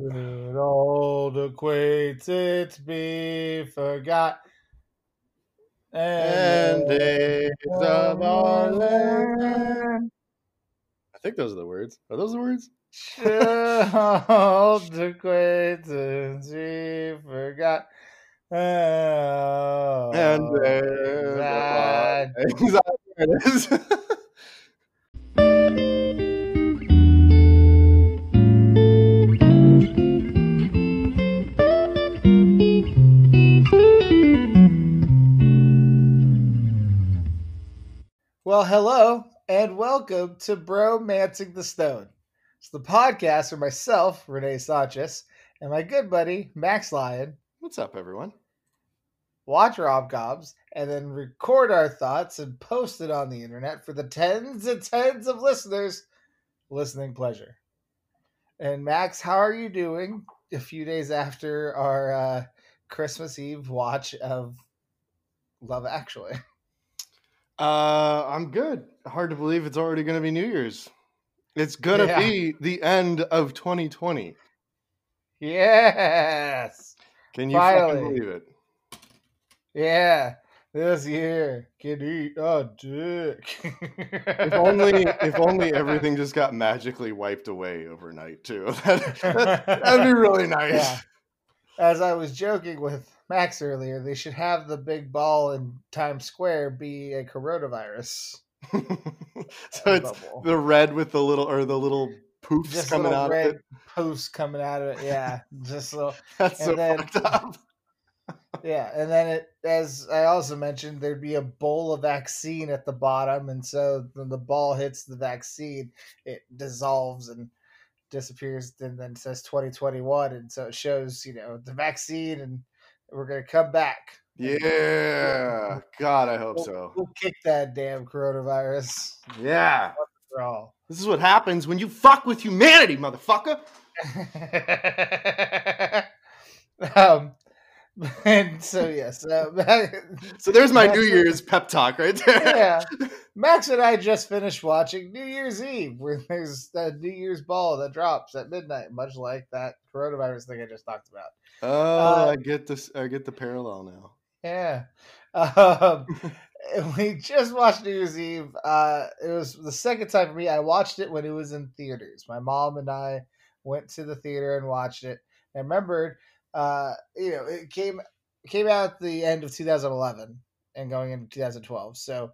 Good old acquaintance be forgot. And days of our land. land. I think those are the words. Are those the words? Old acquaintance we forgot. Oh, and days of our that- Well, hello and welcome to Bromancing the Stone. It's the podcast where myself, Renee Sanchez, and my good buddy, Max Lyon, What's up, everyone? watch rom-coms and then record our thoughts and post it on the internet for the tens and tens of listeners listening pleasure. And Max, how are you doing a few days after our uh, Christmas Eve watch of Love Actually? Uh, I'm good. Hard to believe it's already going to be New Year's. It's going to Yeah. be the end of 2020. Yes. Can you fucking Finally. believe it? Yeah. This year can eat a dick. If only, if only everything just got magically wiped away overnight too. That, that'd be really nice. Yeah. As I was joking with Max earlier, they should have the big ball in Times Square be a coronavirus. so it's bubble. the red with the little or the little poofs Just coming little out red of it. posts coming out of it. Yeah. Just so That's and so then- fucked up. yeah. And then it as I also mentioned, there'd be a bowl of vaccine at the bottom, and so when the ball hits the vaccine, it dissolves and disappears and then says 2021 and so it shows you know the vaccine and we're gonna come back Yeah. God, I hope We'll- so. we'll kick that damn coronavirus Yeah. This is what happens when you fuck with humanity, motherfucker. um and so yes uh, So there's my That's New. Year's pep talk right there. yeah max and i just finished watching new year's eve where there's a new year's ball that drops at midnight much like that coronavirus thing i just talked about Oh, Uh, I get this. I get the parallel now. Yeah. Um, we just watched New Year's Eve. Uh, it was the second time for me. I watched it when it was in theaters. My mom and I went to the theater and watched it. I remembered, uh, you know, it came came out at the end of 2011 and going into 2012. So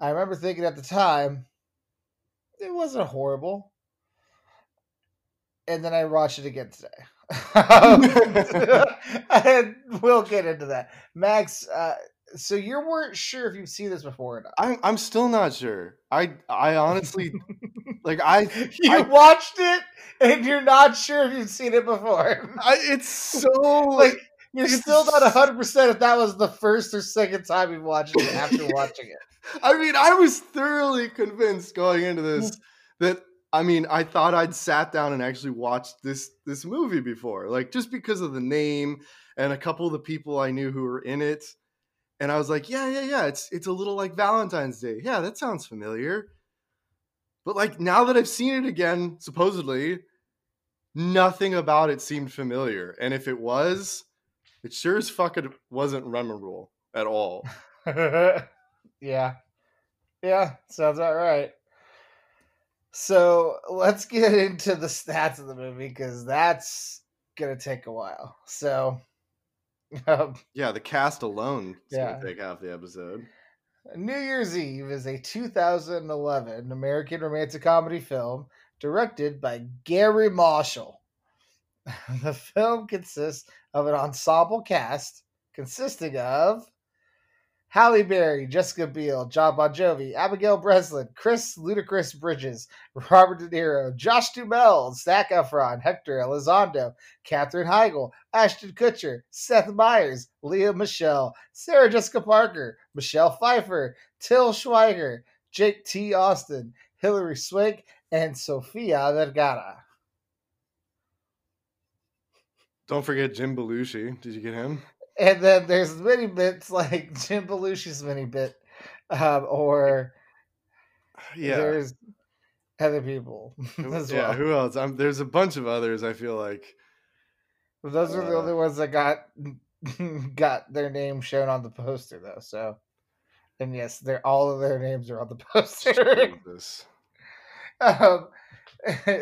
I remember thinking at the time, it wasn't horrible. And then I watched it again today. and we'll get into that. Max, uh, so you weren't sure if you've seen this before or not. I'm. I'm still not sure. I. I honestly like. I. You I- watched it and you're not sure if you've seen it before. I it's so like you're still not hundred percent if that was the first or second time you watched it after watching it. I mean, I was thoroughly convinced going into this mm. that I mean, I thought I'd sat down and actually watched this this movie before, like just because of the name and a couple of the people I knew who were in it. And I was like, yeah, yeah, yeah, it's it's a little like Valentine's Day. Yeah, that sounds familiar. But like now that I've seen it again, supposedly, nothing about it seemed familiar. And if it was, it sure as fuck it wasn't memorable at all. yeah. Yeah, sounds about right. So let's get into the stats of the movie because that's gonna take a while. So, um, Yeah, the cast alone is Yeah. gonna take half the episode. New Year's Eve is a 2011 American romantic comedy film directed by Garry Marshall. the film consists of an ensemble cast consisting of Halle Berry, Jessica Biel, John Bon Jovi, Abigail Breslin, Chris Ludacris Bridges, Robert De Niro, Josh Duhamel, Zac Efron, Hector Elizondo, Katherine Heigl, Ashton Kutcher, Seth Meyers, Lea Michele, Sarah Jessica Parker, Michelle Pfeiffer, Til Schweiger, Jake T. Austin, Hilary Swank, and Sofia Vergara. Don't forget Jim Belushi. Did you get him? And then there's many bits like Jim Belushi's mini bit, um, or Yeah. there's other people as yeah, well. who else? Um, there's a bunch of others. I feel like. Those are the Uh, only ones that got got their name shown on the poster, though. So, and yes, they're all of their names are on the poster. Um,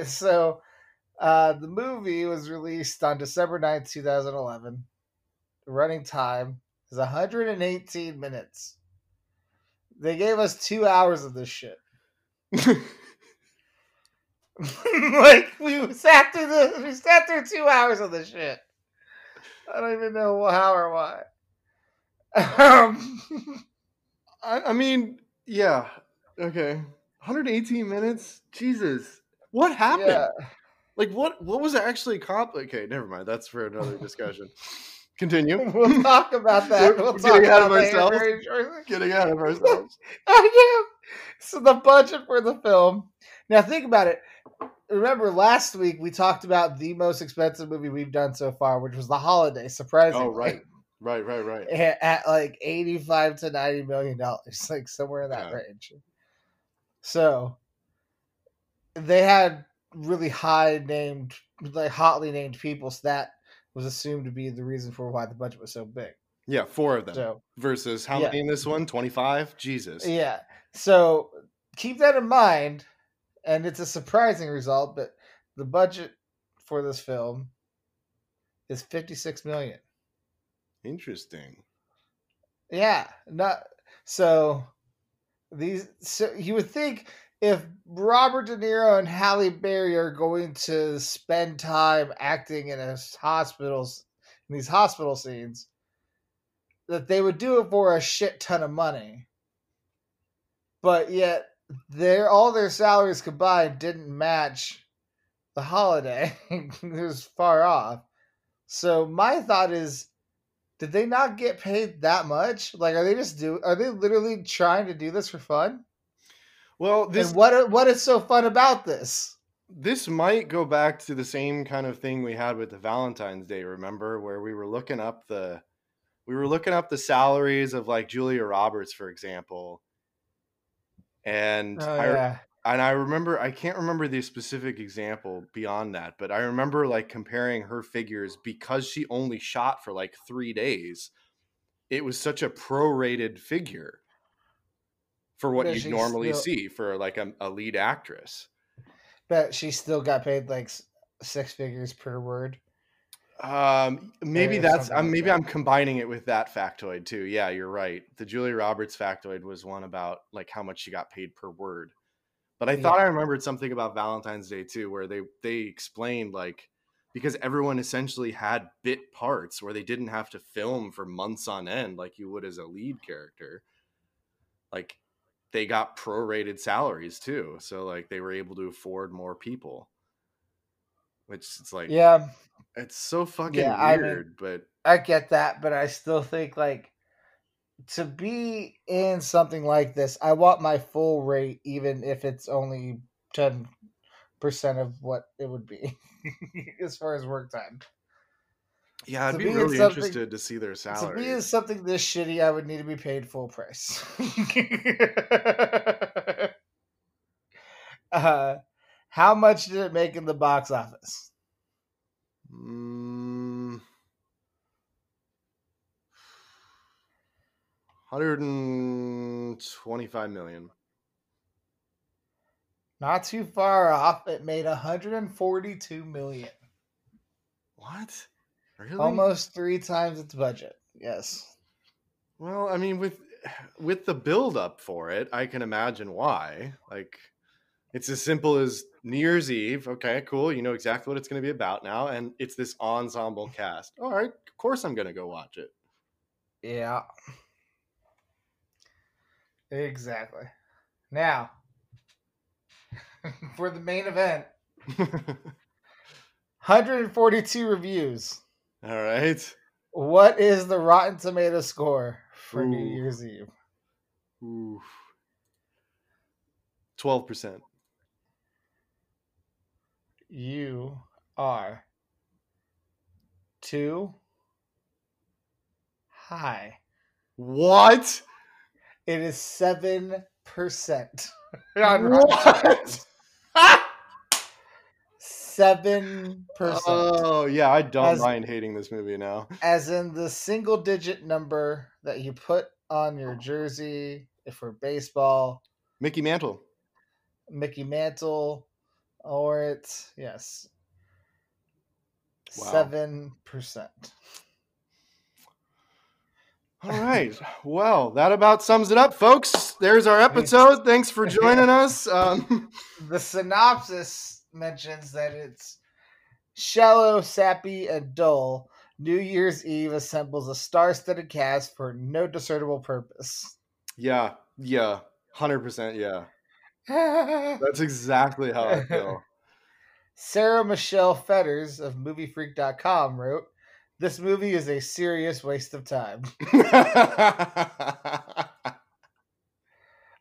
so, uh, the movie was released on December 9th, 2011. The running time is 118 minutes. They gave us two hours of this shit. like we sat through the we sat through two hours of this shit. I don't even know how or why. Um, I, I mean, yeah. Okay. 118 minutes. Jesus. What happened? yeah, Like what? What was actually complicated? Okay, never mind. That's for another discussion. Continue. we'll talk about that. We'll getting talk ahead of about that here ourselves. Getting out of ourselves. Oh, I know. So the budget for the film. Now think about it. Remember last week we talked about the most expensive movie we've done so far, which was The Holiday. Surprisingly, Oh, right. Right, right, right. at, like eighty-five to ninety million dollars, like somewhere in that Okay. range. So they had really high named, like hotly named people. So that was assumed to be the reason for why the budget was so big. Yeah, four of them. So Versus how Yeah. many in this one? 25? Jesus. Yeah. So keep that in mind. And it's a surprising result, but the budget for this film is 56 million. Interesting. Yeah. Not so these so you would think if Robert De Niro and Halle Berry are going to spend time acting in a hospitals in these hospital scenes, that they would do it for a shit ton of money. But yet their all their salaries combined didn't match the holiday. it was far off. So my thought is did they not get paid that much? Like are they just do are they literally trying to do this for fun? Well, this and what what is so fun about this? this might go back to the same kind of thing we had with the Valentine's Day, remember, where we were looking up the we were looking up the salaries of like Julia Roberts, for example. And Oh, I yeah. and I remember I can't remember the specific example beyond that, but I remember like comparing her figures because she only shot for like three days. It was such a prorated figure for what you normally still- see for like a, a lead actress. But she still got paid like six figures per word. Um, maybe that's um, like maybe that. I'm combining it with that factoid too. Yeah, you're right. The Julia Roberts factoid was one about like how much she got paid per word. But I thought Yeah. I remembered something about Valentine's Day too, where they they explained like because everyone essentially had bit parts where they didn't have to film for months on end like you would as a lead character. Like they got prorated salaries too, so like they were able to afford more people. Which it's like Yeah, it's so fucking Yeah, I mean- weird, but I get that, but I still think like to be in something like this, I want my full rate, even if it's only ten percent of what it would be as far as work time. Yeah, I'd To be really interested to see their salary. To me, is something this shitty, I would need to be paid full price. uh, how much did it make in the box office? Mm, 125 million. Not too far off. It made 142 million. What? Really? Almost three times its budget. Yes. Well, I mean, with with the build up for it, I can imagine why. Like, it's as simple as New Year's Eve. Okay, cool. You know exactly what it's going to be about now, and it's this ensemble cast. All right, of course I'm going to go watch it. Yeah. Exactly. Now, for the main event, 142 reviews. All right. What is the Rotten Tomato score for New Year's Eve? Oof. Twelve percent. You are too high. What? It is seven percent on Rotten What? Tomatoes. Seven percent. Oh yeah, I don't As- mind hating this movie now. As in the single digit number that you put on your jersey if for baseball, Mickey Mantle. Mickey Mantle, or it's yes. Wow. Seven percent. All right. Well, that about sums it up, folks. There's our episode. Thanks for joining us. Um, The synopsis mentions that it's shallow, sappy, and dull. New Year's Eve assembles a star-studded cast for no discernible purpose. yeah, yeah, hundred percent. Yeah, that's exactly how I feel. Sara Michelle Fetters of MovieFreak.com wrote, "This movie is a serious waste of time."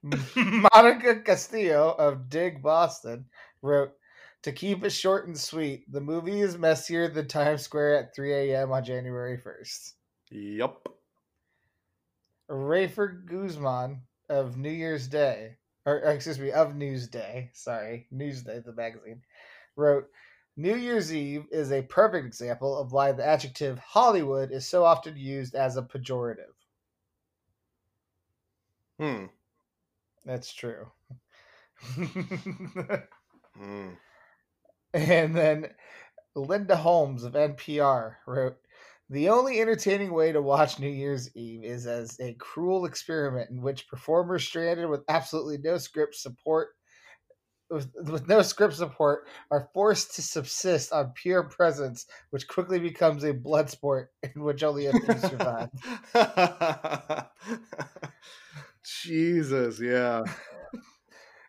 Monica Castillo of Dig Boston wrote, "To keep it short and sweet, the movie is messier than Times Square at 3 a.m. on January 1st." yep. Rafer Guzman of New Year's Day, or or, excuse me, of Newsday, sorry, Newsday, the magazine, wrote, New Year's Eve is a perfect example of why the adjective Hollywood is so often used as a pejorative. Hmm. That's true. Hmm. and then Linda Holmes of NPR wrote, the only entertaining way to watch New Year's Eve is as a cruel experiment in which performers stranded with absolutely no script support with, with no script support are forced to subsist on pure presence, which quickly becomes a blood sport in which only a few survive. Jesus, yeah.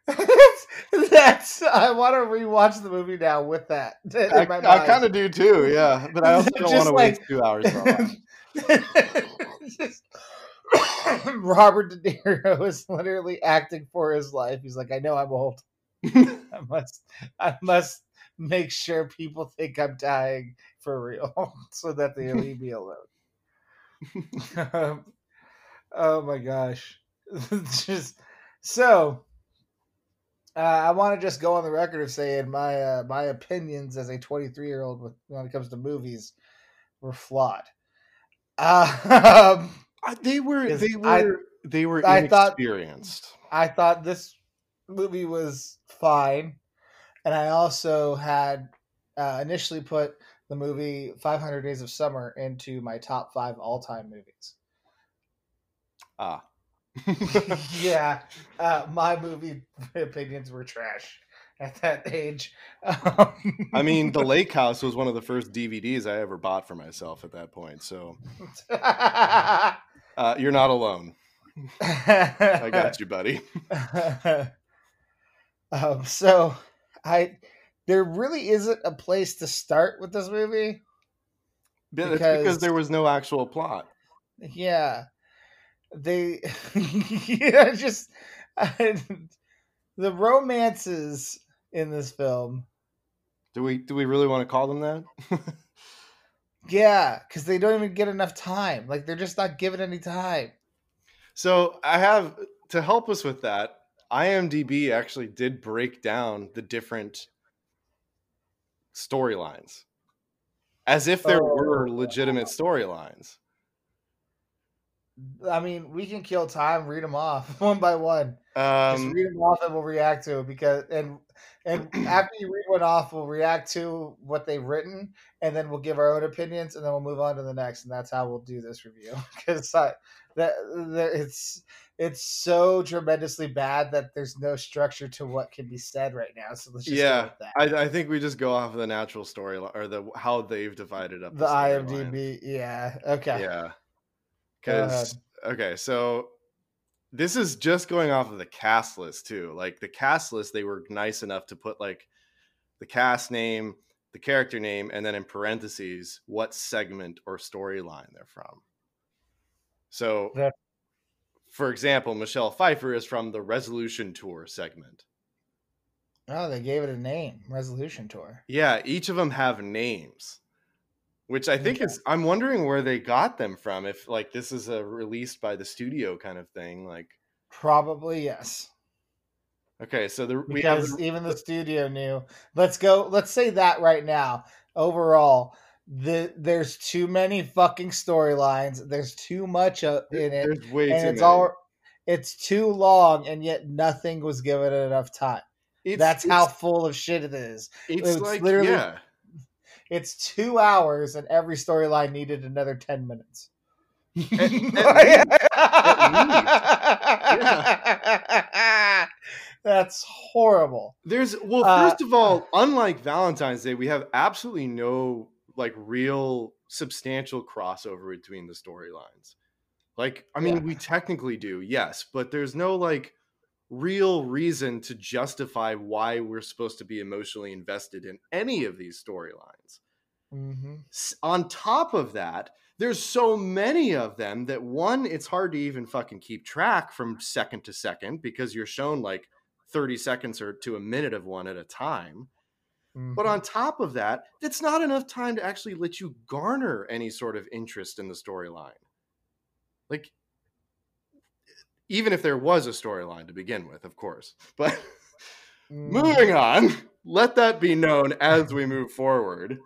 That's I want to rewatch the movie now with that. I, I kind of do too, yeah. But I also don't want to like- waste two hours. Just- Robert De Niro is literally acting for his life. He's like, I know I'm old. I must, I must make sure people think I'm dying for real, so that they leave me alone. Um, oh my gosh, just so. Uh, I want to just go on the record of saying my uh, my opinions as a 23 year old when it comes to movies were flawed. Uh, they were, they were, I- they were I thought- inexperienced. I thought this movie was fine, and I also had uh, initially put the movie 500 Days of Summer into my top five all time movies. Ah. yeah, uh, my movie opinions were trash at that age. Um, I mean, The Lake House was one of the first DVDs I ever bought for myself at that point. So uh, you're not alone. I got you, buddy. um, so I there really isn't a place to start with this movie. But it's because Because- there was no actual plot. Yeah, they yeah just the romances in this film. Do we do we really want to call them that? Yeah, because they don't even get enough time. Like they're just not given any time. so I have to help us with that. IMDb actually did break down the different storylines as if there Oh. were legitimate storylines. I mean, we can kill time, read them off one by one. Just Um, read them off and we'll react to it because and and after you read one off, we'll react to what they've written and then we'll give our own opinions and then we'll move on to the next and that's how we'll do this review because that that it's it's so tremendously bad that there's no structure to what can be said right now. So let's just yeah, that. I, I think we just go off of the natural storyline or the how they've divided up the storyline. IMDb, yeah, okay, Yeah. Because okay, so this is just going off of the cast list too. Like the cast list, they were nice enough to put like the cast name, the character name, and then in parentheses what segment or storyline they're from. So, That- for example, Michelle Pfeiffer is from the Resolution Tour segment. Oh, they gave it a name, Resolution Tour. Yeah, each of them have names, which I think Okay. is. I'm wondering where they got them from. If like this is a released by the studio kind of thing, like Probably yes. Okay, so the, we have because even the studio knew. Let's go. Let's say that right now. Overall, the there's too many fucking storylines. There's too much in it, there's way and too it's many. all it's too long, and yet nothing was given enough time. It's, That's how full of shit it is. it's, it's like literally- yeah. It's two hours, and every storyline needed another ten minutes. That's horrible. There's well, Uh, first of all, unlike Valentine's Day, we have absolutely no like real substantial crossover between the storylines. Like, I mean, Yeah. we technically do, yes, but there's no like real reason to justify why we're supposed to be emotionally invested in any of these storylines. hmm on top of that, there's so many of them that one, it's hard to even fucking keep track from second to second because you're shown like 30 seconds or to a minute of one at a time. But on top of that, that's not enough time to actually let you garner any sort of interest in the storyline. Like, even if there was a storyline to begin with, of course. But Mhm. moving on, let that be known as we move forward.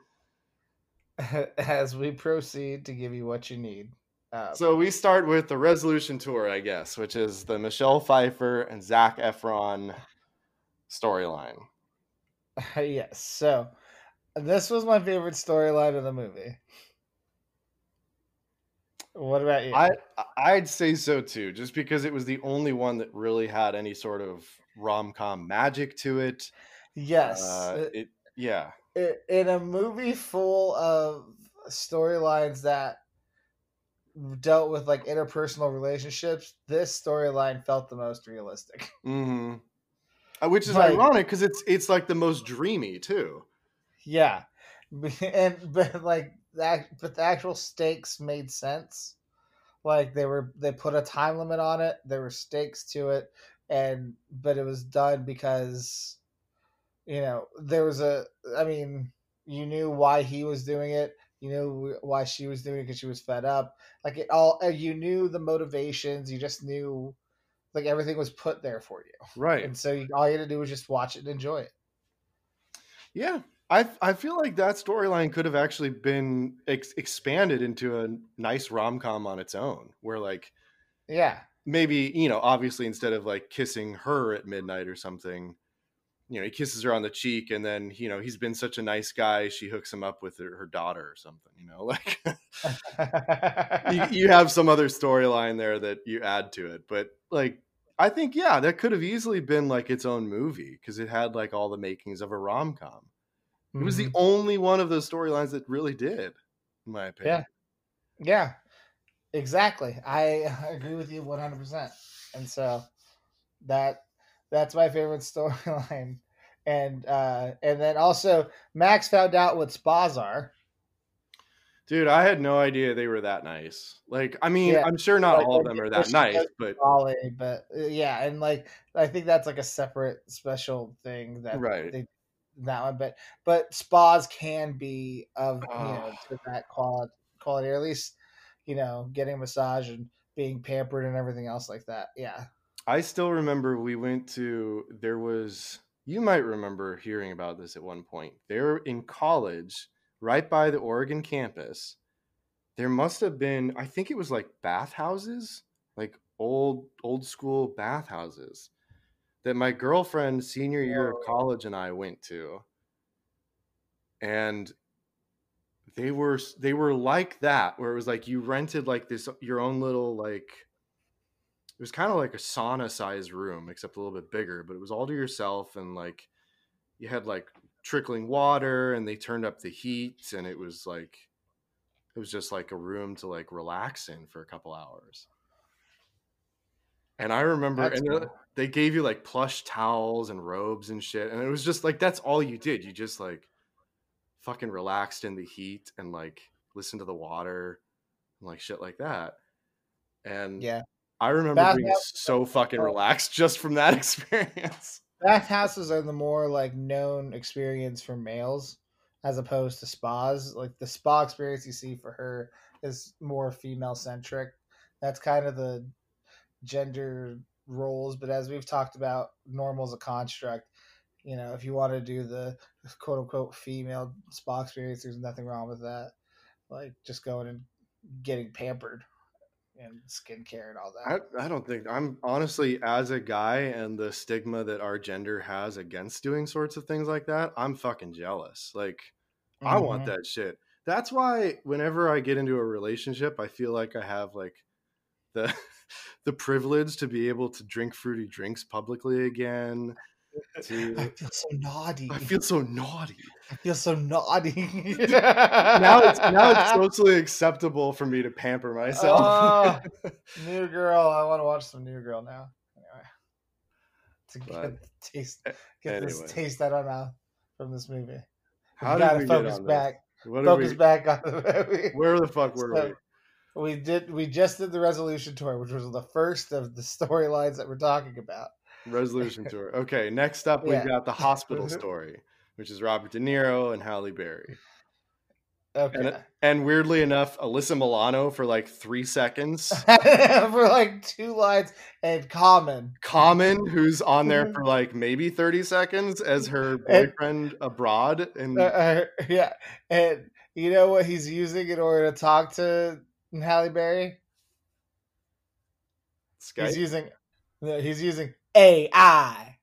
as we proceed to give you what you need. Uh, So we start with the resolution tour, I guess, which is the Michelle Pfeiffer and Zac Efron storyline. yes, so this was my favorite storyline of the movie. What about you? I I'd say so too, just because it was the only one that really had any sort of rom com magic to it. yes, Uh, it yeah. i- in a movie full of storylines that dealt with like interpersonal relationships, this storyline felt the most realistic. hmm Which is Like- ironic because it's it's like the most dreamy too. Yeah, and but like that, but the actual stakes made sense. Like they were, they put a time limit on it. There were stakes to it, and but it was done because, you know, there was a. I mean, you knew why he was doing it. You knew why she was doing it because she was fed up. Like it all, you knew the motivations. You just knew, like everything was put there for you, Right. and so you, all you had to do was just watch it and enjoy it. Yeah. I I feel like that storyline could have actually been ex- expanded into a nice rom com on its own, where like Yeah, maybe you know obviously instead of like kissing her at midnight or something you know he kisses her on the cheek and then you know he's been such a nice guy she hooks him up with her, her daughter or something you know like you, you have some other storyline there that you add to it but like i think yeah that could have easily been like its own movie because it had like all the makings of a rom-com it was the Mhm. only one of those storylines that really did in my opinion Yeah, Yeah. exactly. I agree with you one hundred percent. And so that that's my favorite storyline. And uh and then also Max found out what spas are. Dude, I had no idea they were that nice. Like, I mean, Yeah, I'm sure not like, all of them are that nice, but but uh, yeah, and like I think that's like a separate special thing that Right. they that one, but but spas can be of you know Oh. to that quality quality, or at least you know getting a massage and being pampered and everything else like that. Yeah. I still remember we went to there was you might remember hearing about this at one point. There in college, right by the Oregon campus, there must have been I think it was like bathhouses, like old old school bathhouses that my girlfriend senior year of college and I went to. And they were they were like that where it was like you rented like this your own little like it was kind of like a sauna sized room except a little bit bigger but it was all to yourself and like you had like trickling water and they turned up the heat and it was like it was just like a room to like relax in for a couple hours and i remember That's and cool. They gave you like plush towels and robes and shit and it was just like that's all you did you just like fucking relaxed in the heat and like listened to the water and like shit like that and Yeah. I remember being Bathhouse- so fucking relaxed just from that experience. Bathhouses are the more like known experience for males as opposed to spas. Like the spa experience you see for her is more female centric. That's kind of the gender roles, but as we've talked about, normal's a construct. You know, if you want to do the quote unquote female spa experience, there's nothing wrong with that. Like just going and getting pampered and skincare and all that. I, I don't think I'm honestly as a guy and the stigma that our gender has against doing sorts of things like that, I'm fucking jealous. Like I want Mhm. that shit. That's why whenever I get into a relationship, I feel like I have like the the privilege to be able to drink fruity drinks publicly again. I feel so naughty. I feel so naughty. I feel so naughty. Now it's now it's socially acceptable for me to pamper myself. Oh, New Girl. I want to watch some New Girl now. Anyway, to get But- taste, get anyway. this taste out of my mouth from this movie. How we gotta we focus back. this? What did Focus we, back on the movie. Where the fuck were So, we? We did. We just did the resolution tour, which was the first of the storylines that we're talking about. Resolution tour. Okay, next up we've got the hospital story, which is Robert De Niro and Halle Berry. Okay. And, and weirdly enough, Alyssa Milano for like three seconds. for like two lines and common. Common, who's on there for like maybe 30 seconds as her And- boyfriend abroad. And Uh, uh, yeah, and you know what he's using in order to talk to Halle Berry? Skype. He's using he's using AI.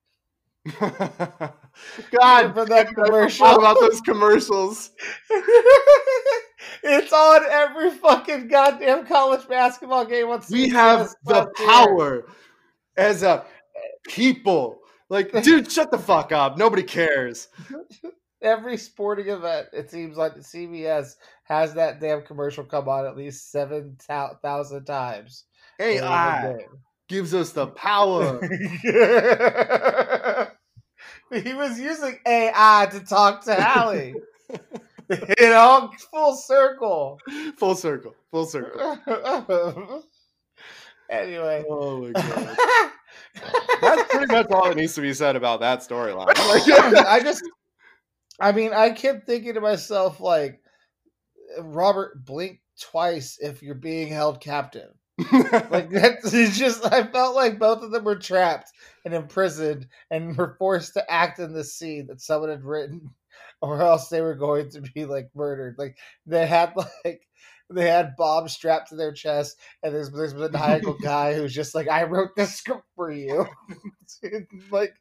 God, for that commercial? about those commercials. it's on every fucking goddamn college basketball game. On We have the year. power as a people. Like, dude, shut the fuck up. Nobody cares. Every sporting event, it seems like the CBS has that damn commercial come on at least seven thousand times. AI gives us the power. he was using AI to talk to Halle. you know, full circle. Full circle. Full circle. anyway. Oh my god. That's pretty much all that needs to be said about that storyline. Like- I just, I mean, I kept thinking to myself, like, Robert, blink twice if you're being held captive. Like that's it's just I felt like both of them were trapped and imprisoned and were forced to act in this scene that someone had written, or else they were going to be like murdered. Like they had like they had bombs strapped to their chest, and there's there's a maniacal guy who's just like, I wrote this script for you. like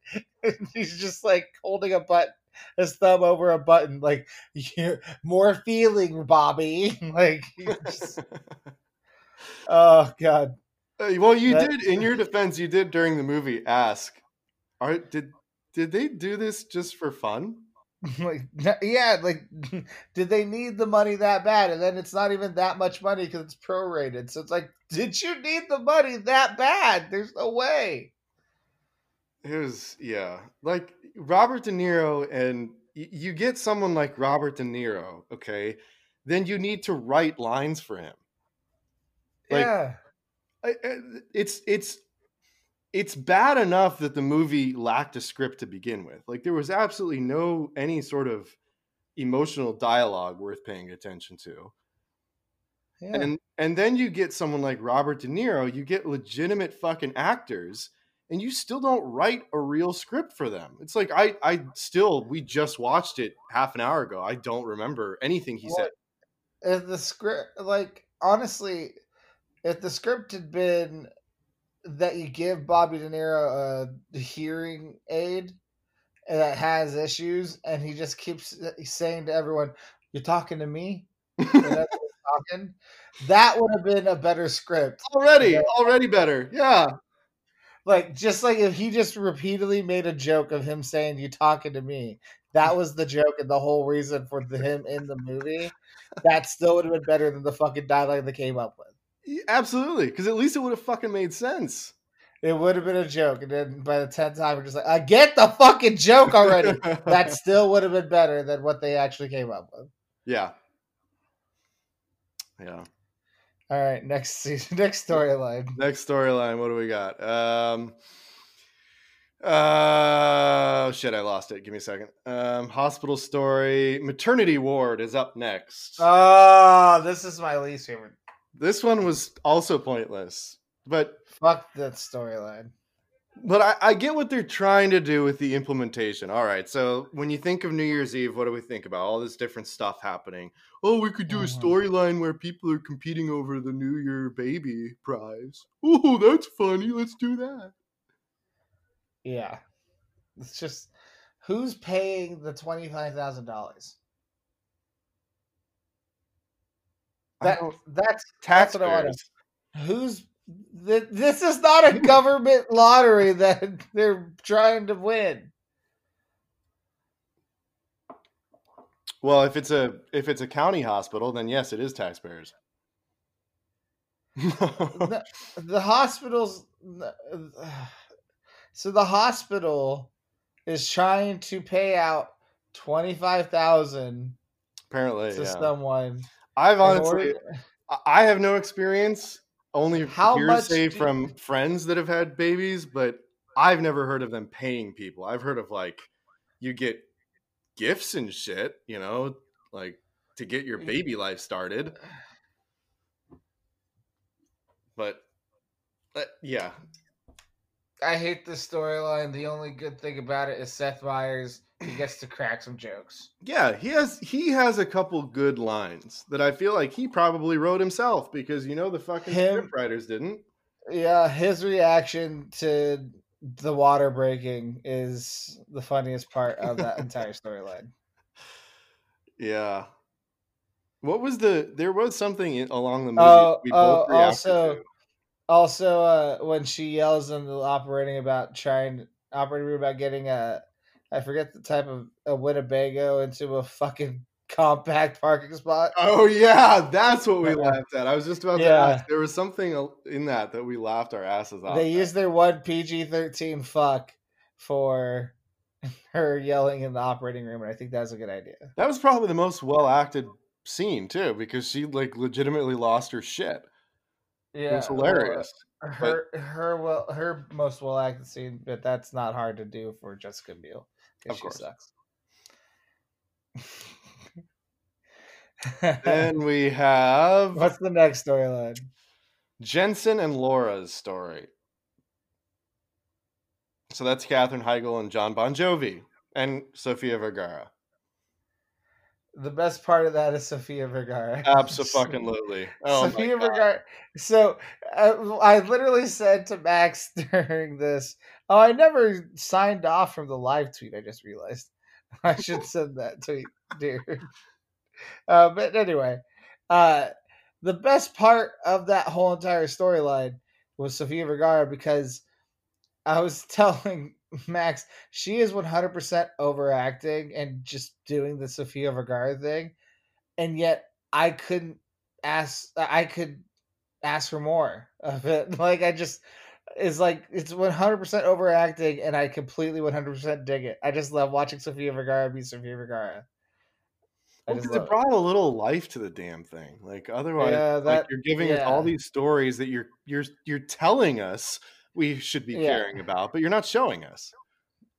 he's just like holding a button his thumb over a button, like more feeling, Bobby. like just- oh god. Well, you That- did in your defense. You did during the movie ask, "Are did did they do this just for fun?" like yeah like did they need the money that bad and then it's not even that much money because it's prorated so it's like did you need the money that bad there's no way It was yeah, like Robert De Niro, and y- you get someone like Robert De Niro. Okay, then you need to write lines for him. Like, yeah I- I- it's it's it's bad enough that the movie lacked a script to begin with. Like there was absolutely no any sort of emotional dialogue worth paying attention to. yeah And and then you get someone like Robert De Niro, you get legitimate fucking actors and you still don't write a real script for them. It's like I I still we just watched it half an hour ago. I don't remember anything he Well, said. if the script like honestly if the script had been that you give bobby de niro a hearing aid that has issues and he just keeps saying to everyone you're talking to me And that's what he's talking that would have been a better script already, already better. Yeah. Like just like if he just repeatedly made a joke of him saying you talking to me that was the joke and the whole reason for the, him in the movie that still would have been better than the fucking dialogue they came up with Yeah, Absolutely, because at least it would have fucking made sense. it would have been a joke and then by the 10th time we're just like i get the fucking joke already that still would have been better than what they actually came up with yeah, yeah. All right next season next storyline Next storyline. What do we got? Um. Uh shit, I lost it. Give me a second. Um, hospital story. Maternity ward is up next. oh this is my least favorite this one was also pointless, but fuck that storyline But I, I get what they're trying to do with the implementation. All right, so when you think of New Year's Eve, what do we think about? All this different stuff happening. Oh, we could do a Mhm. storyline where people are competing over the New Year baby prize. Oh, that's funny. Let's do that. Yeah. It's just who's paying the twenty five thousand dollars? That that's that's what I want taxpayers. to who's th- this is not a government lottery that they're trying to win. Well, if it's a if it's a county hospital, then yes, it is taxpayers. the, the hospitals uh, so the hospital is trying to pay out 25,000 Apparently, to yeah. someone I've honestly, order- I- I have no experience. Only How hearsay do- from friends that have had babies, but I've never heard of them paying people. I've heard of like you get gifts and shit, you know, like to get your baby life started. But uh, yeah, I hate this storyline. The only good thing about it is Seth Meyers he gets to crack some jokes. yeah, he has he has a couple good lines that I feel like he probably wrote himself because you know the fucking Him- script writers didn't. Yeah, his reaction to the water breaking is the funniest part of that entire storyline. Yeah. What was the? There was something along the movie. Oh, we oh, both reacted also- to. Also, uh, when she yells in the operating about trying operating room about getting a, I forget the type of a Winnebago into a fucking compact parking spot. Oh yeah, that's what we laughed at. I was just about to yeah. ask. There was something in that that we laughed our asses off. They at. used their one PG thirteen fuck for her yelling in the operating room, and I think that's a good idea. that was probably the most well acted scene too, because she like legitimately lost her shit. Yeah, it was hilarious. Her her well her most well acted scene, but that's not hard to do for Jessica Biel. 'Cause Of she course. sucks. then we have What's the next storyline? Jensen and Laura's story. So that's Katherine Heigl and John Bon Jovi and Sofia Vergara. The best part of that is Sofia Vergara. Absolutely. Oh my Sofia God. Vergara. So uh, I literally said to Max during this, "Oh, I never signed off from the live tweet." I just realized I should send that tweet, dude. Uh, but anyway, uh, the best part of that whole entire storyline was Sofia Vergara because I was telling Max she is 100% overacting and just doing the Sofia Vergara thing, and yet I couldn't ask. I could ask for more of it. Like I just. It's like it's 100% overacting, and I completely 100% dig it. I just love watching Sofia Vergara be Sofia Vergara. I Well, just 'cause it love it. brought a little life to the damn thing. Like otherwise, Yeah, like that- you're giving us all these stories that you're you're you're telling us we should be Yeah. caring about, but you're not showing us.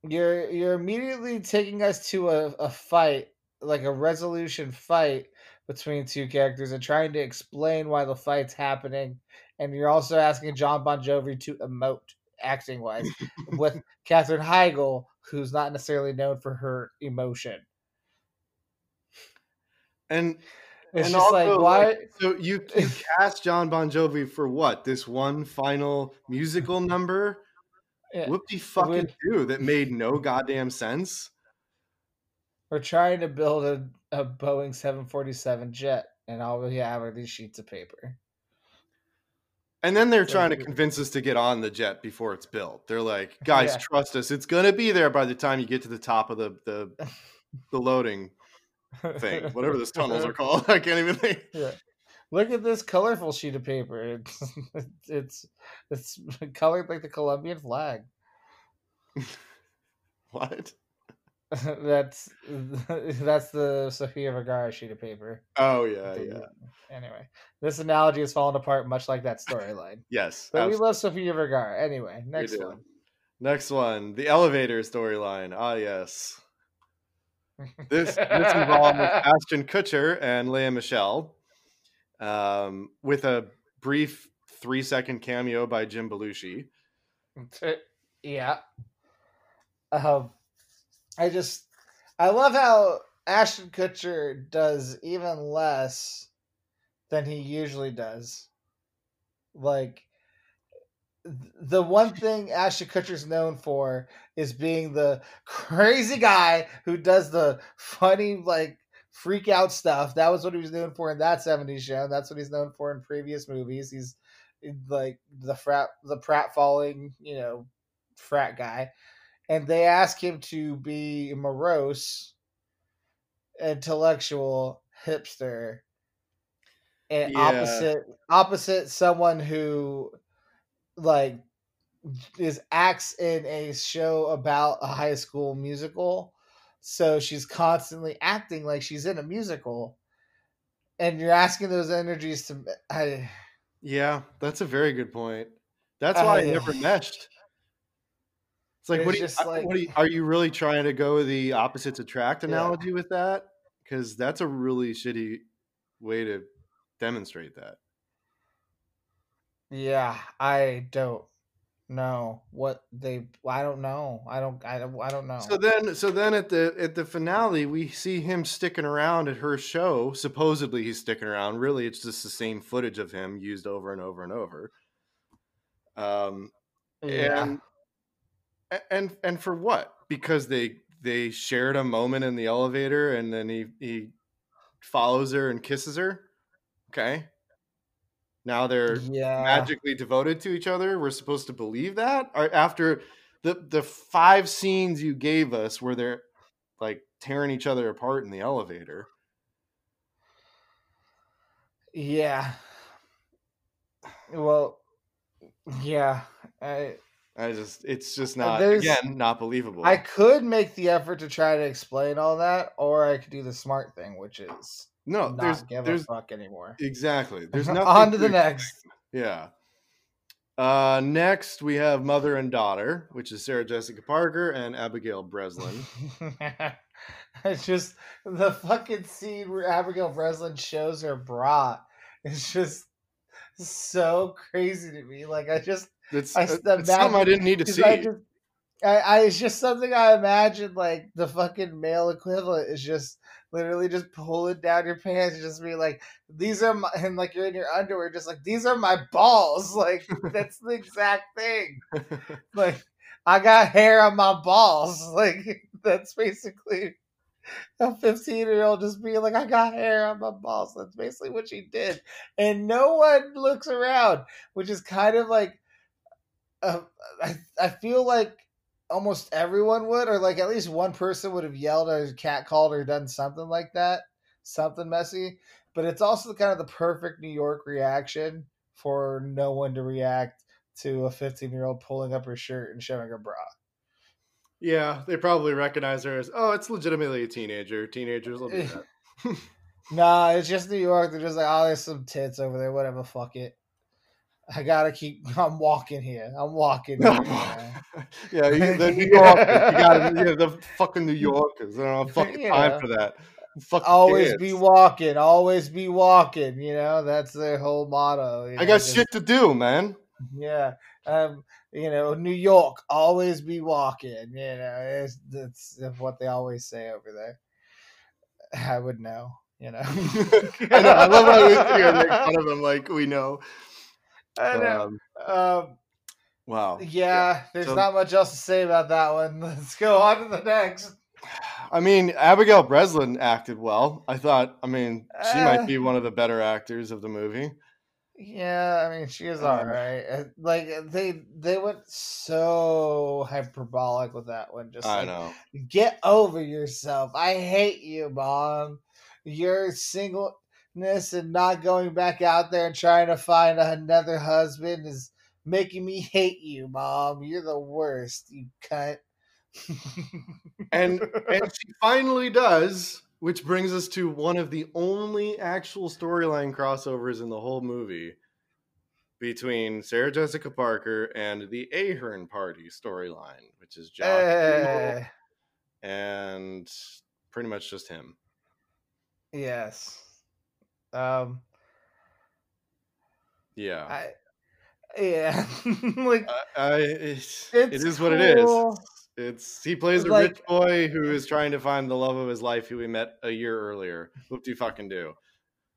you're you're immediately taking us to a, a fight like a resolution fight between two characters and trying to explain why the fight's happening and you're also asking john bon jovi to emote acting wise with katherine heigl who's not necessarily known for her emotion And it's And just like why like, so you you cast John Bon Jovi for what? This one final musical number? Yeah, Whoop de fucking do that made no goddamn sense. we're trying to build a, a boeing 747 jet and all we have are these sheets of paper And then they're So trying to convince us to get on the jet before it's built. They're like, guys, Yeah. trust us. It's gonna be there by the time you get to the top of the the, the loading thing, whatever those tunnels are called. I can't even think. Yeah. Look at this colorful sheet of paper. It's it's it's colored like the Colombian flag. What? that's that's the Sofia Vergara sheet of paper. Oh yeah, yeah. Anyway, this analogy is falling apart much like that storyline. Yes. But we absolutely. love Sofia Vergara. Anyway, next one. Next one, the elevator storyline. Ah, yes. This this involved Ashton Kutcher and Lea Michele, um, with a brief three second cameo by Jim Belushi. Yeah. Um, I just, I love how Ashton Kutcher does even less than he usually does. Like, the one thing Ashton Kutcher's known for is being the crazy guy who does the funny, like, freak out stuff. That was what he was known for in that 70s show. That's what he's known for in previous movies. He's like the frat, the Pratt falling, you know, frat guy. And they ask him to be morose, intellectual, hipster, and Yeah. opposite opposite someone who like is acts in a show about a high school musical so she's constantly acting like she's in a musical and you're asking those energies to I, Yeah, that's a very good point. That's why I I- never meshed. It's like, It's what, do you, like- what do you, are you really trying to go the opposites attract Yeah. analogy with that? Because that's a really shitty way to demonstrate that. yeah i don't know what they i don't know i don't i don't, I don't know So then, so then at the at the finale, we see him sticking around at her show. Supposedly, he's sticking around. Really, it's just the same footage of him used over and over and over. Um, yeah and and and for what? Because they they shared a moment in the elevator and then he he follows her and kisses her? Okay. Now they're yeah. magically devoted to each other? We're supposed to believe that? Or after the the five scenes you gave us where they're like tearing each other apart in the elevator. Yeah. Well yeah. I i just it's just not there's- again not believable I could make the effort to try to explain all that, or I could do the smart thing, which is no not there's give there's a fuck anymore. exactly there's nothing On to the next. Yeah. Uh, next, we have Mother and Daughter, which is Sarah Jessica Parker and Abigail Breslin. it's just the fucking scene where Abigail Breslin shows her bra. It's just so crazy to me. Like I just, That's, I uh, s- something I didn't need to see. I just, I, I, it's just something I imagine. Like the fucking male equivalent is just literally just pulling down your pants and just be like, "These are my," and like you're in your underwear, just like these are my balls. Like that's the exact thing. like I got hair on my balls. Like that's basically a 15 year old just being like, I got hair on my balls. That's basically what she did. And no one looks around, which is kind of like, uh, I, I feel like almost everyone would, or like at least one person would have yelled or catcalled or done something like that, something messy. But it's also kind of the perfect New York reaction for no one to react to a 15 year old pulling up her shirt and showing her bra. yeah, they probably recognize her as, oh, it's legitimately a teenager. Teenagers will do that. Nah, it's just New York. They're just like, oh, there's some tits over there. Whatever, fuck it. I gotta keep. I'm walking here. I'm walking. Here, yeah, you, the New Yorkers. You gotta, yeah, the fucking New Yorkers. I don't have fucking Yeah. time for that. Fucking always kids. be walking. Always be walking. You know, that's their whole motto. I know, got just- shit to do, man. Yeah. Um. You know, New York. Always be walking. You know, it's that's what they always say over there. I would know. You know. I know. I love how we sit here and make fun of them like we know. I know. Um, Um. wow. Yeah, there's So- not much else to say about that one. Let's go on to the next. I mean, Abigail Breslin acted well. I thought. I mean, she Uh, might be one of the better actors of the movie. Yeah, I mean she is Um, all right. Uh, Like they they went so hyperbolic with that one. Just I like, know. get over yourself. I hate you, mom. You're singleness and not going back out there and trying to find another husband is making me hate you, mom. You're the worst, you cunt. And and she finally does, which brings us to one of the only actual storyline crossovers in the whole movie between Sarah Jessica Parker and the Ahern Party storyline, which is Josh Eh, and pretty much just him. yes. Um. Yeah. I Yeah, like Uh, I, it's, it It's is what it is. It's he plays a Like- rich boy who is trying to find the love of his life, who we met a year earlier. What do you fucking do?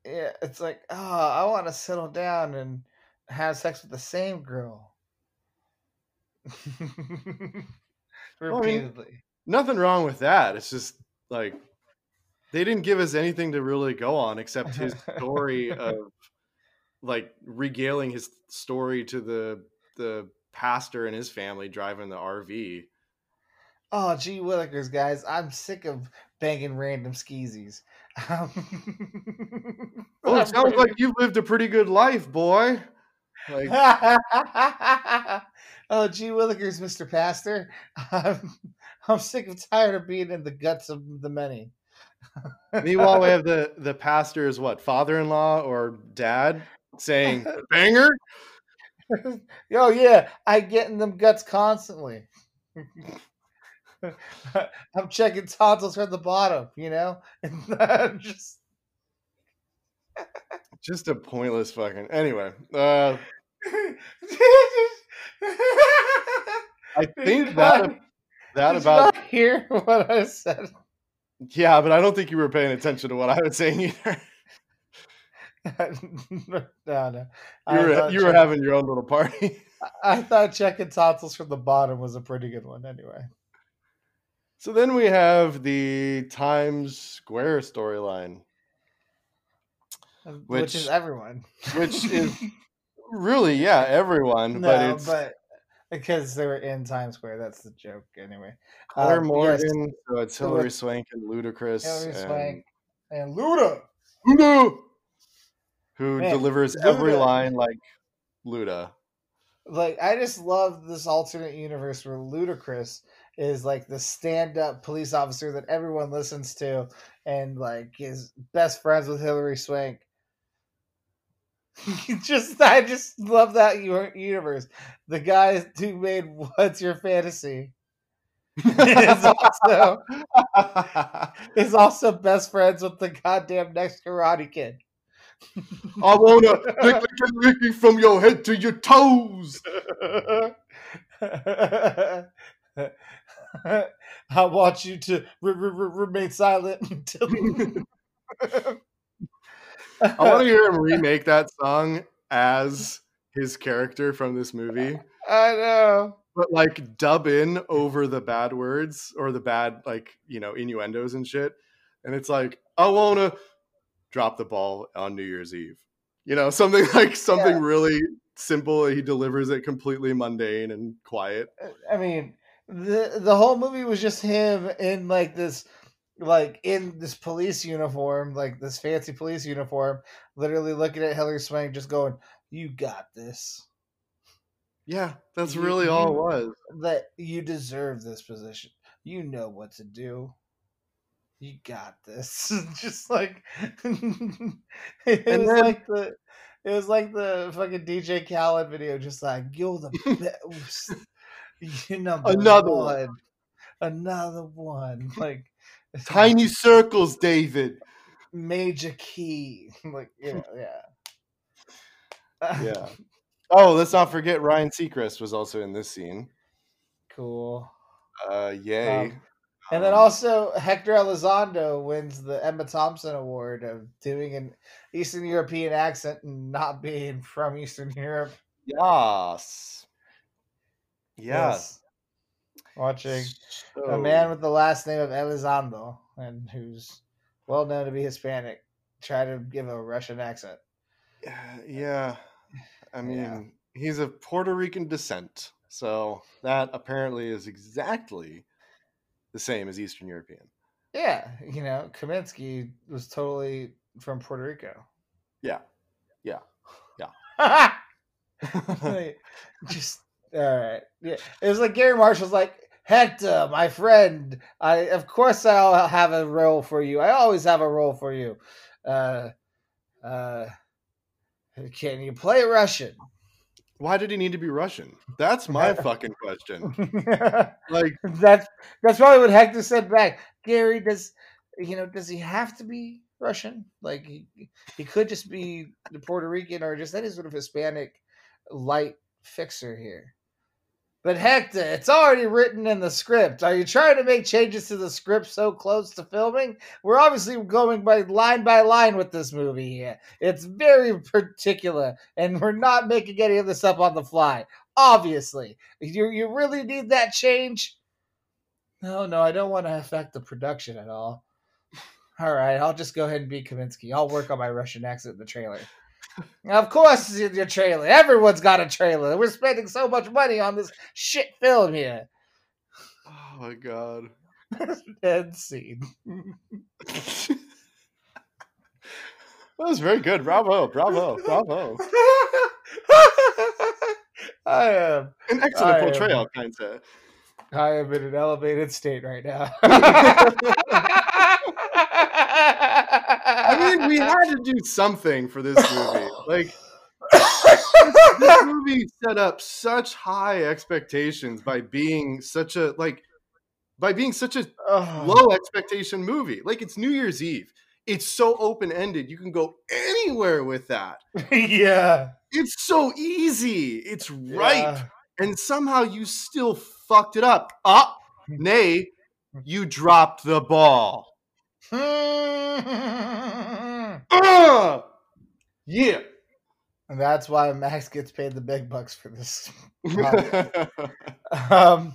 yeah, it's like, oh, I want to settle down and have sex with the same girl. Repeatedly. Nothing wrong with that. It's just like they didn't give us anything to really go on except his story of like regaling his story to the the pastor and his family driving the RV. Oh, gee willikers, guys, I'm sick of banging random skeezies. Oh, it sounds like you've lived a pretty good life, boy. Like oh, gee willikers, Mr. Pastor. I'm, I'm sick and tired of being in the guts of the many. Meanwhile, we have the the pastor's what father-in-law or dad saying banger. oh yeah, I get in them guts constantly. I'm checking tonsils from the bottom, you know, and just Just a pointless fucking. Anyway, uh, I think that that about hear what I said. Yeah, but I don't think you were paying attention to what I was saying either. no, no. You were you were having your own little party. I thought checking tonsils from the bottom was a pretty good one. Anyway, So then we have the Times Square storyline, which, is everyone. which is really yeah everyone, but it's but because they were in Times Square, that's the joke. Anyway, Claire um, yes, so it's Hilary Swank and Ludacris, Hilary and Swank and Luda. Luda, who Man, delivers every line like Luda. Like I just love this alternate universe where Ludacris is like the stand-up police officer that everyone listens to, and like is best friends with Hilary Swank. just I just love that universe. The guy who made "What's Your Fantasy" is also is also best friends with the goddamn next Karate Kid. I wanna lick, lick, lick, licking from your head to your toes. I want you to re- re- re- remain silent until. I want to hear him remake that song as his character from this movie, I know. but like dub in over the bad words or the bad like you know innuendos and shit. And it's like I wanna drop the ball on New Year's Eve. You know, something like something Yeah. really simple. He delivers it completely mundane and quiet. Uh, I mean, the the whole movie was just him in like this, like in this police uniform, like this fancy police uniform, literally looking at Hilary Swank, just going, "You got this. Yeah, that's You- really all it was. That you deserve this position. You know what to do." You got this. just like it And was then- like the it was like the fucking DJ Khaled video, just like you're the best. You're number Another one. one. Another one. Like Tiny circles, David. major key. Like yeah, yeah. Yeah. Oh, let's not forget Ryan Seacrest was also in this scene. cool. Uh, yay. Um, And then Um, also Hector Elizondo wins the Emma Thompson Award of doing an Eastern European accent and not being from Eastern Europe. Yes. Yes. Watching So, a man with the last name of Elizondo and who's well known to be Hispanic try to give a Russian accent. uh, yeah. I mean, Yeah. he's of Puerto Rican descent. So that apparently is exactly the same as Eastern European. Yeah, you know, Kaminsky was totally from Puerto Rico. Yeah. Yeah. Yeah. just all right. Yeah, it was like Garry Marshall's like Hector, my friend. I of course I'll have a role for you. I always have a role for you. Uh, uh, can you play Russian? Why did he need to be Russian? That's my fucking question. Like, that's that's probably what Hector said back. Garry, does you know? Does he have to be Russian? Like he, he could just be the Puerto Rican or just any sort of Hispanic light fixer here. But Hector, it's already written in the script. Are you trying to make changes to the script so close to filming? We're obviously going by line by line with this movie here. It's very particular, and we're not making any of this up on the fly. Obviously, you you really need that change. No, no, I don't want to affect the production at all. All right, I'll just go ahead and be Kaminsky. I'll work on my Russian accent in the trailer. Of course, in your trailer. Everyone's got a trailer. We're spending so much money on this shit film here. Oh my god. End scene. that was very good. Bravo, bravo, bravo. I am. An excellent I am- portrayal, kind of. I am in an elevated state right now. I mean, we had to do something for this movie. Like, this movie set up such high expectations by being such a like by being such a Oh. low expectation movie. Like it's New Year's Eve. It's so open ended. You can go anywhere with that. yeah. It's so easy. It's ripe. Yeah. And somehow you still fucked it up. Ah, up, nay, you dropped the ball. Uh, yeah. And that's why Max gets paid the big bucks for this. Um,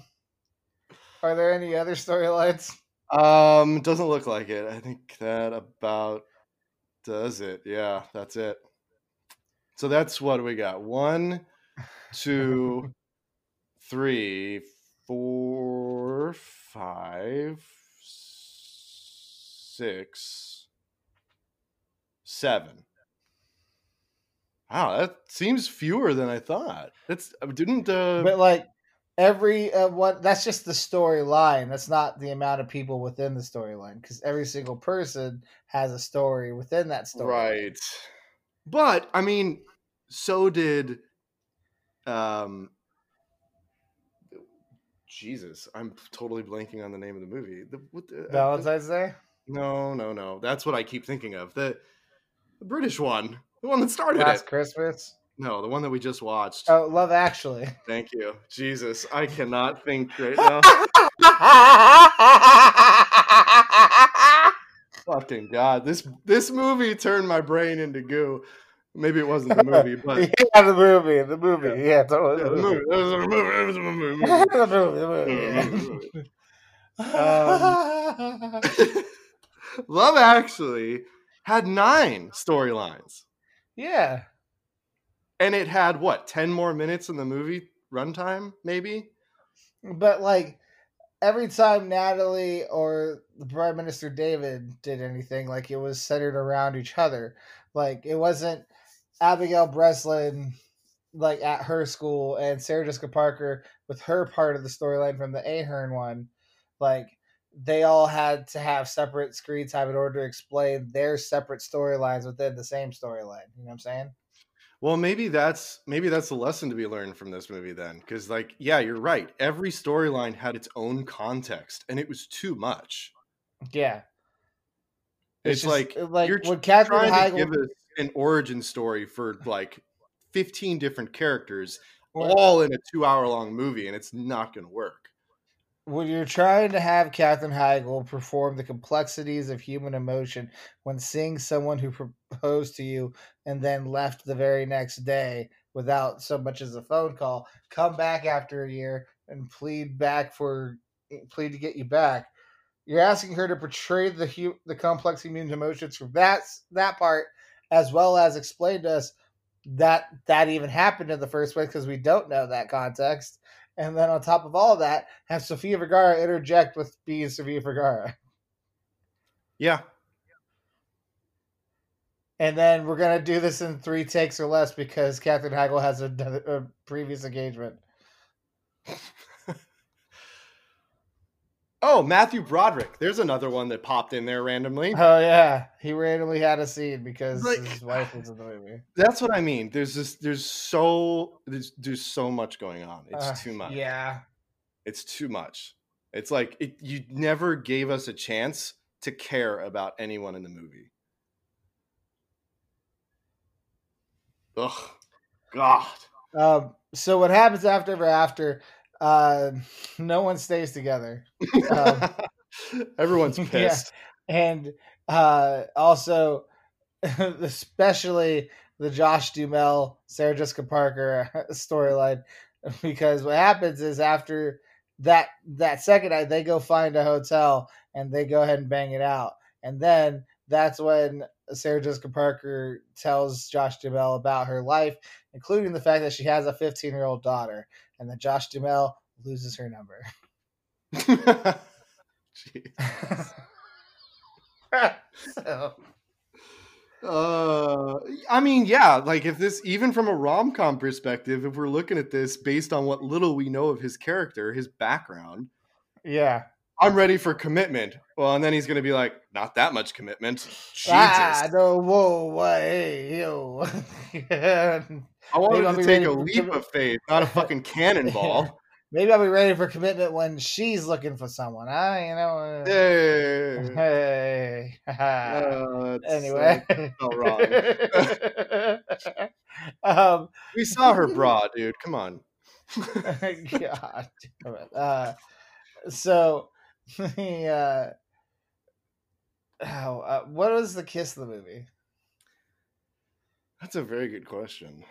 are there any other storylines? um, doesn't look like it. I think that about does it. Yeah, that's it. So that's what we got. One, two, three, four, five, six, seven. Wow, that seems fewer than I thought. That's didn't uh But like every uh, what that's just the storyline. That's not the amount of people within the storyline because every single person has a story within that story. Right. But I mean, so did um Jesus, I'm totally blanking on the name of the movie. The, what the, uh, the- Valentine's Day. No, no, no. That's what I keep thinking of. The, the British one. The one that started Last it. Christmas. No, the one that we just watched. Oh, Love Actually. Thank you. Jesus, I cannot think right now. Fucking God. This this movie turned my brain into goo. Maybe it wasn't the movie, but yeah, the movie, the movie. Yeah, totally. Yeah, the movie. It was a movie. It was a movie. the movie, the movie. Um, Love Actually had nine storylines, yeah, and it had what ten more minutes in the movie runtime, maybe. but like every time Natalie or the Prime Minister David did anything, like it was centered around each other. Like it wasn't Abigail Breslin like at her school and Sarah Jessica Parker with her part of the storyline from the Ahern one. Like they all had to have separate screen time in order to explain their separate storylines within the same storyline. You know what I'm saying? Well, maybe that's maybe that's the lesson to be learned from this movie then, because like, yeah, you're right. Every storyline had its own context, and it was too much. Yeah. It's, just- like like you're when Catherine trying to give us an origin story for like 15 different characters, all in a two-hour-long movie, and it's not going to work. When you're trying to have Katherine Heigl perform the complexities of human emotion when seeing someone who proposed to you and then left the very next day without so much as a phone call, come back after a year and plead back for plead to get you back. You're asking her to portray the hu- the complex human emotions from that that part, as well as explain to us that that even happened in the first place because we don't know that context. And then on top of all that, have Sofia Vergara interject with being Sofia Vergara. Yeah, And then we're gonna do this in three takes or less because Katherine Heigl has a, a previous engagement. Oh, Matthew Broderick. There's another one that popped in there randomly. Oh yeah, he randomly had a scene because Like- his wife was in the movie. That's what I mean. There's this. There's so. There's there's so much going on. It's Uh, too much. Yeah, It's too much. It's like it, you never gave us a chance to care about anyone in the movie. Ugh, God. um, so what happens after ever after? Uh, no one stays together. Um, Everyone's yeah, pissed. and uh, also, especially the Josh Duhamel, Sarah Jessica Parker storyline, because what happens is after that that second night they go find a hotel and they go ahead and bang it out, and then that's when Sarah Jessica Parker tells Josh Duhamel about her life, including the fact that she has a 15 year old daughter, and that Josh Duhamel loses her number. So, Uh, I mean, yeah, like if this, even from a rom com perspective, if we're looking at this based on what little we know of his character, his background, yeah. I'm ready for commitment. Well, and then he's gonna be like, not that much commitment. Jesus. Ah, no, whoa, what, hey, yo. I wanted to take a leap of faith, not a fucking cannonball. Maybe I'll be ready for commitment when she's looking for someone. Huh? You know. uh, Hey. Hey. That's, anyway. wrong. um, we saw her bra, dude. Come on. God damn it. Uh, so, he, uh, oh, uh, what was the kiss of the movie? That's a very good question.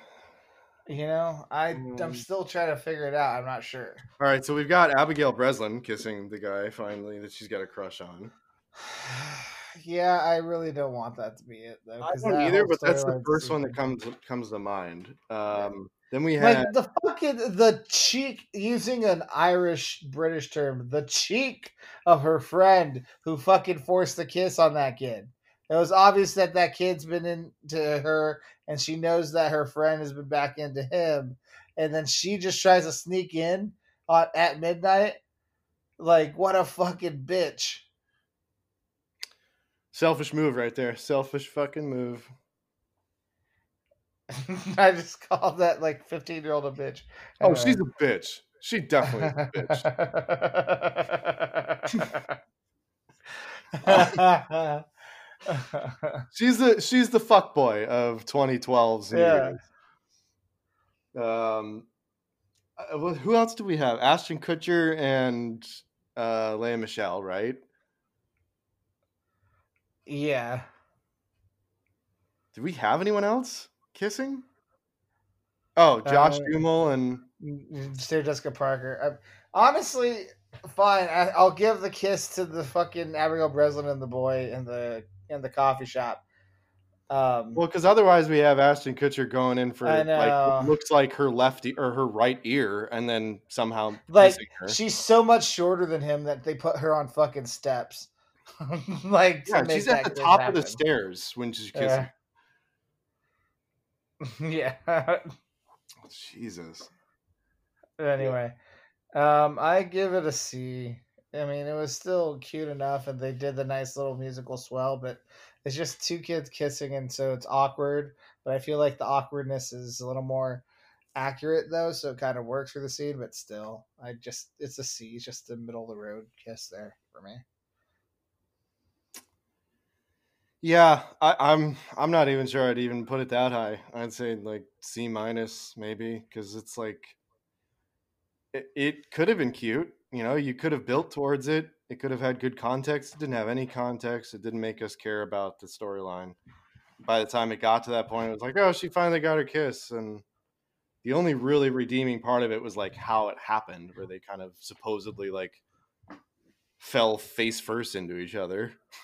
You know, I I'm Um, still trying to figure it out. I'm not sure. All right, so we've got Abigail Breslin kissing the guy finally that she's got a crush on. yeah, I really don't want that to be it though. I don't either, but that's the first one that comes comes to mind. Um, Then we had Like the fucking the cheek using an Irish British term, the cheek of her friend who fucking forced the kiss on that kid. It was obvious that that kid's been into her, and she knows that her friend has been back into him, and then she just tries to sneak in on at midnight. Like what a fucking bitch! selfish move right there. Selfish fucking move. I just called that like fifteen year old a bitch. Oh, she's a bitch. She definitely is a bitch. She's the she's the fuck boy of 2012's Yeah. Year's. Um, uh, who else do we have? Ashton Kutcher and uh, Lea Michele, right? yeah. Do we have anyone else kissing? Oh, Josh Uh, Duhamel and Sarah Jessica Parker. I, honestly, fine. I, I'll give the kiss to the fucking Abigail Breslin and the boy and the in the coffee shop. Um, well, because otherwise we have Ashton Kutcher going in for like looks like her left e- or her right ear, and then somehow like her. she's so much shorter than him that they put her on fucking steps. like yeah, she's at the top of the stairs when she's kissing. Yeah. yeah. Jesus. anyway, um, I give it a C. I mean, it was still cute enough, and they did the nice little musical swell, but it's just two kids kissing, and so it's awkward. But I feel like the awkwardness is a little more accurate though, so it kind of works for the scene. But still, I just it's a C, it's just the middle of the road kiss there for me. Yeah, I, I'm. I'm not even sure I'd even put it that high. I'd say like C minus maybe because it's like it, it could have been cute. You know, you could have built towards it. It could have had good context. It didn't have any context. It didn't make us care about the storyline. By the time it got to that point, it was like, oh, she finally got her kiss, and the only really redeeming part of it was like how it happened, where they kind of supposedly like fell face first into each other.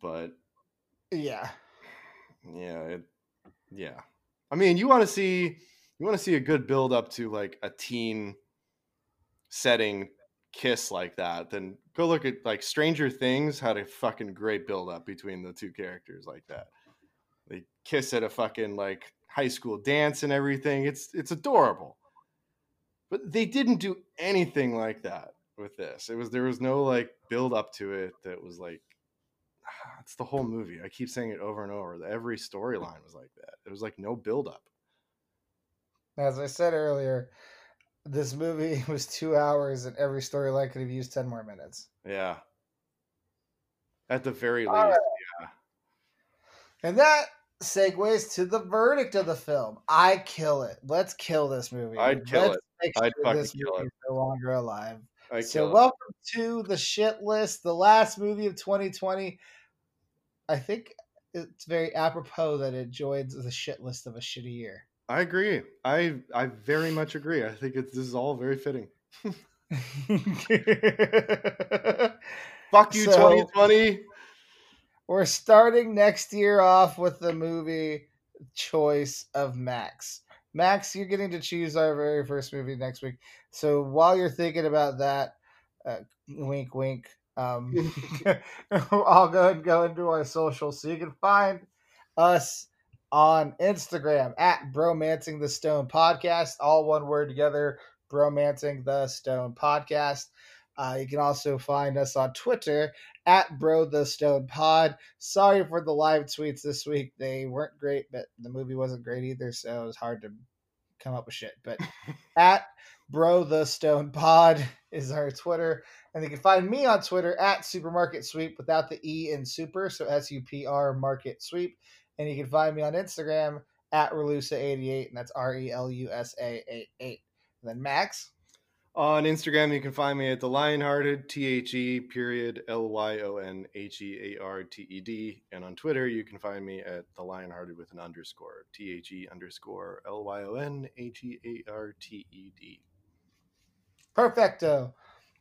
but Yeah, yeah, it, yeah. I mean, you want to see you want to see a good build up to like a teen setting kiss like that, then go look at like Stranger Things had a fucking great build up between the two characters like that. They kiss at a fucking like high school dance and everything. It's it's adorable. But they didn't do anything like that with this. It was there was no like build up to it that was like it's the whole movie. I keep saying it over and over. Every storyline was like that. It was like no build up. as I said earlier, this movie was two hours, and every storyline could have used ten more minutes. Yeah. At the very least. Right. And that segues to the verdict of the film. I kill it. Let's kill this movie. I'd kill Let's it. Make I'd fucking kill it. no longer alive. I so kill it. welcome to the shit list, the last movie of 2020. I think it's very apropos that it joins the shit list of a shitty year. I agree. I I very much agree. I think it's this is all very fitting. Fuck you, So- 2020. We're starting next year off with the movie choice of Max. Max, you're getting to choose our very first movie next week. So while you're thinking about that, uh, wink, wink. Um, I'll go and go into our socials so you can find us on Instagram at Bromancing the Stone Podcast, all one word together. Bromancing the Stone Podcast. Uh, you can also find us on Twitter at Bro the Stone Pod. Sorry for the live tweets this week; they weren't great, but the movie wasn't great either, so it was hard to come up with shit. But at Bro the Stone Pod is our Twitter, and you can find me on Twitter at Supermarket Sweep without the E in Super, so S U P R Market Sweep, and you can find me on Instagram at Relusa88, and that's R E L U S A 88. And then Max. On Instagram, you can find me at the Lyonhearted, T H E period L Y O N H E A R T E D. And on Twitter, you can find me at the Lyonhearted with an underscore, T H E underscore L Y O N H E A R T E D. Perfecto.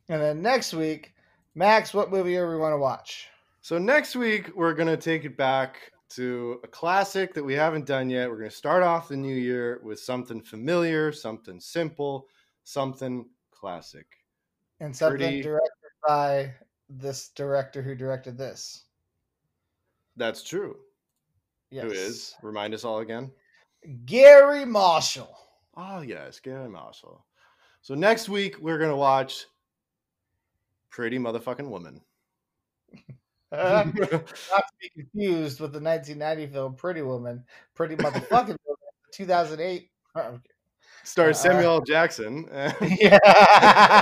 And then next week, Max, what movie are we want to watch? So next week, we're going to take it back to a classic that we haven't done yet. We're going to start off the new year with something familiar, something simple, something classic. And something Pretty- directed by this director who directed this. That's true. Yes. Who is? Remind us all again. Garry Marshall. Oh yes, Garry Marshall. So next week we're gonna watch Pretty Motherfucking Woman. Not to be confused with the 1990 film Pretty Woman, Pretty Motherfucking Woman, 2008. Uh, Stars Uh, Samuel L. Jackson.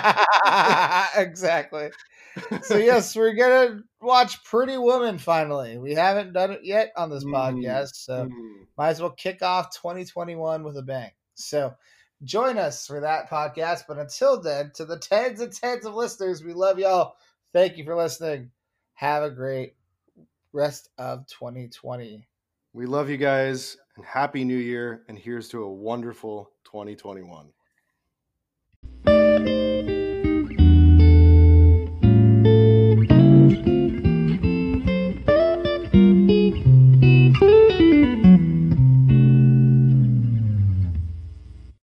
yeah, exactly. So yes, we're gonna watch Pretty Woman finally. We haven't done it yet on this Mm. podcast, so Hmm. might as well kick off 2021 with a bang. So join us for that podcast. But until then, to the tens and tens of listeners, we love y'all. Thank you for listening. Have a great rest of 2020. we love you guys and happy new year and here's to a wonderful 2021.